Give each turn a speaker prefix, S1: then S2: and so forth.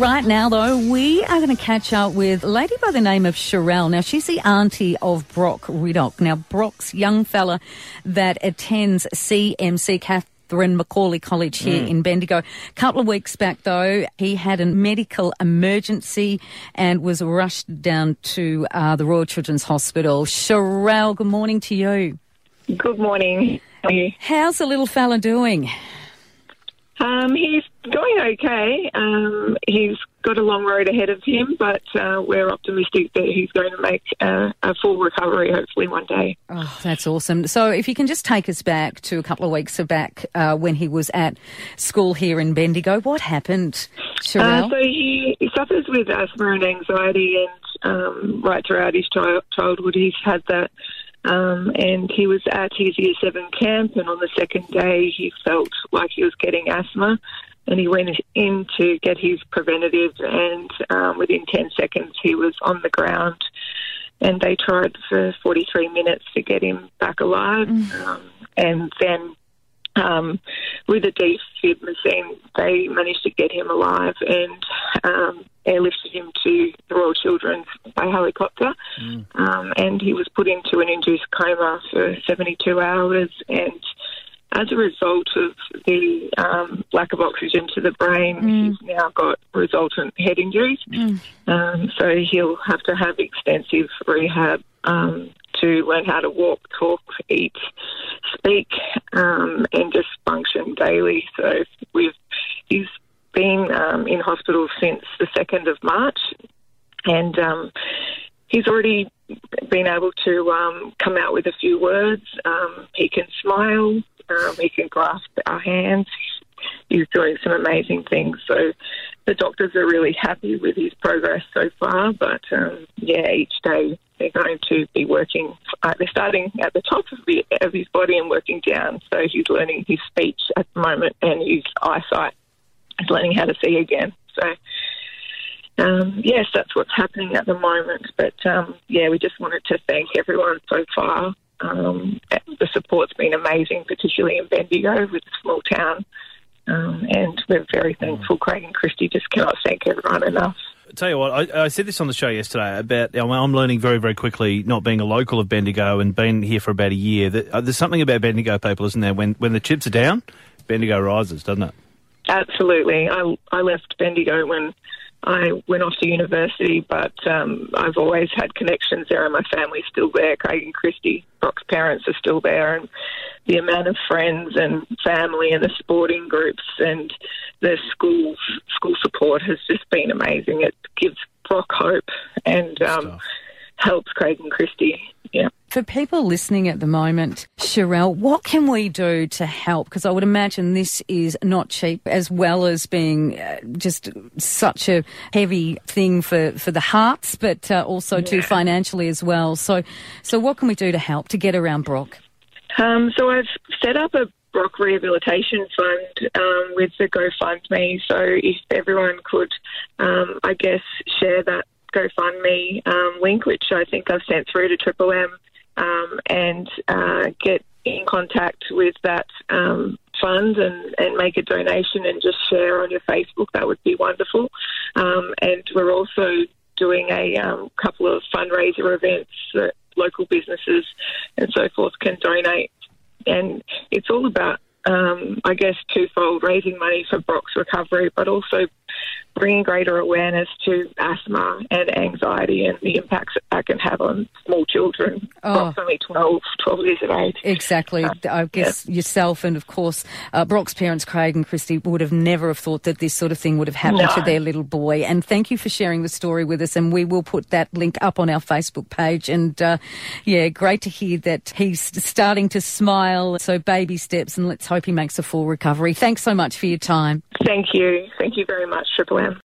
S1: Right now, though, we are going to catch up with a lady by the name of Sherelle. Now, she's the auntie of Brock Riddoch. Now, Brock's young fella that attends CMC, Catherine McAuley College here mm. in Bendigo. A couple of weeks back, though, he had a medical emergency and was rushed down to uh, the Royal Children's Hospital. Sherelle, good morning to you.
S2: Good morning.
S1: How How's the little fella doing?
S2: Um, he's going okay. Um, he's got a long road ahead of him, but uh, we're optimistic that he's going to make a, a, full recovery hopefully one day.
S1: Oh, that's awesome. So, if you can just take us back to a couple of weeks back uh, when he was at school here in Bendigo, what happened, Sherelle?
S2: Uh, so, he, he, suffers with asthma and anxiety, and um, right throughout his childhood, he's had that. Um, and he was at his year seven camp, and on the second day, he felt like he was getting asthma, and he went in to get his preventative, and um, within 10 seconds, he was on the ground. And they tried for 43 minutes to get him back alive, mm. um, and then um, with a defib machine, they managed to get him alive and um, airlifted him to the Royal Children's by helicopter. Mm. Um, and he was put into an for 72 hours. And as a result of the um, lack of oxygen to the brain, mm. he's now got resultant head injuries. Mm. Um, so he'll have to have extensive rehab um, to learn how to walk, talk, eat, speak, um, and just function daily. So we've he's been um, in hospital since the second of March, and um, he's already been able to um, come out with a few words. Um, he can smile. Um, he can grasp our hands. He's doing some amazing things. So the doctors are really happy with his progress so far. But um, yeah, each day they're going to be working. Uh, they're starting at the top of, the, of his body and working down. So he's learning his speech at the moment and his eyesight. He's learning how to see again. So. Um, yes, that's what's happening at the moment. But um, yeah, we just wanted to thank everyone so far. Um, the support's been amazing, particularly in Bendigo with a small town. Um, and we're very thankful. Craig and Christy just cannot thank everyone enough.
S3: Tell you what, I, I, said this on the show yesterday about I'm learning very, very quickly, not being a local of Bendigo and being here for about a year, that uh, there's something about Bendigo people, isn't there? When when the chips are down, Bendigo rises, doesn't it?
S2: Absolutely. I I left Bendigo when I went off to university, but um, I've always had connections there, and my family's still there. Craig and Christy, Brock's parents are still there, and the amount of friends and family and the sporting groups and the school school support has just been amazing. It gives Brock hope and um, helps Craig and Christy.
S1: For people listening at the moment, Sherelle, what can we do to help? Because I would imagine this is not cheap, as well as being uh, just such a heavy thing for, for the hearts, but uh, also yeah. too financially as well. So, so what can we do to help to get around Brock?
S2: Um, so I've set up a Brock Rehabilitation Fund um, with the GoFundMe. So if everyone could, um, I guess, share that GoFundMe um, link, which I think I've sent through to Triple M, um, and uh, get in contact with that um, fund and, and make a donation and just share on your Facebook, that would be wonderful. Um, and we're also doing a um, couple of fundraiser events that local businesses and so forth can donate. And it's all about, um, I guess, twofold raising money for Brock's recovery, but also bringing greater awareness to asthma and anxiety and the impacts that can have on small children. Oh. Only 12, 12 years of age.
S1: Exactly. Uh, I guess yeah. yourself and, of course, uh, Brock's parents, Craig and Christy, would have never have thought that this sort of thing would have happened no. to their little boy. And thank you for sharing the story with us. And we will put that link up on our Facebook page. And, uh, yeah, great to hear that he's starting to smile. So baby steps, and let's hope he makes a full recovery. Thanks so much for your time.
S2: Thank you. Thank you very much, Triple M.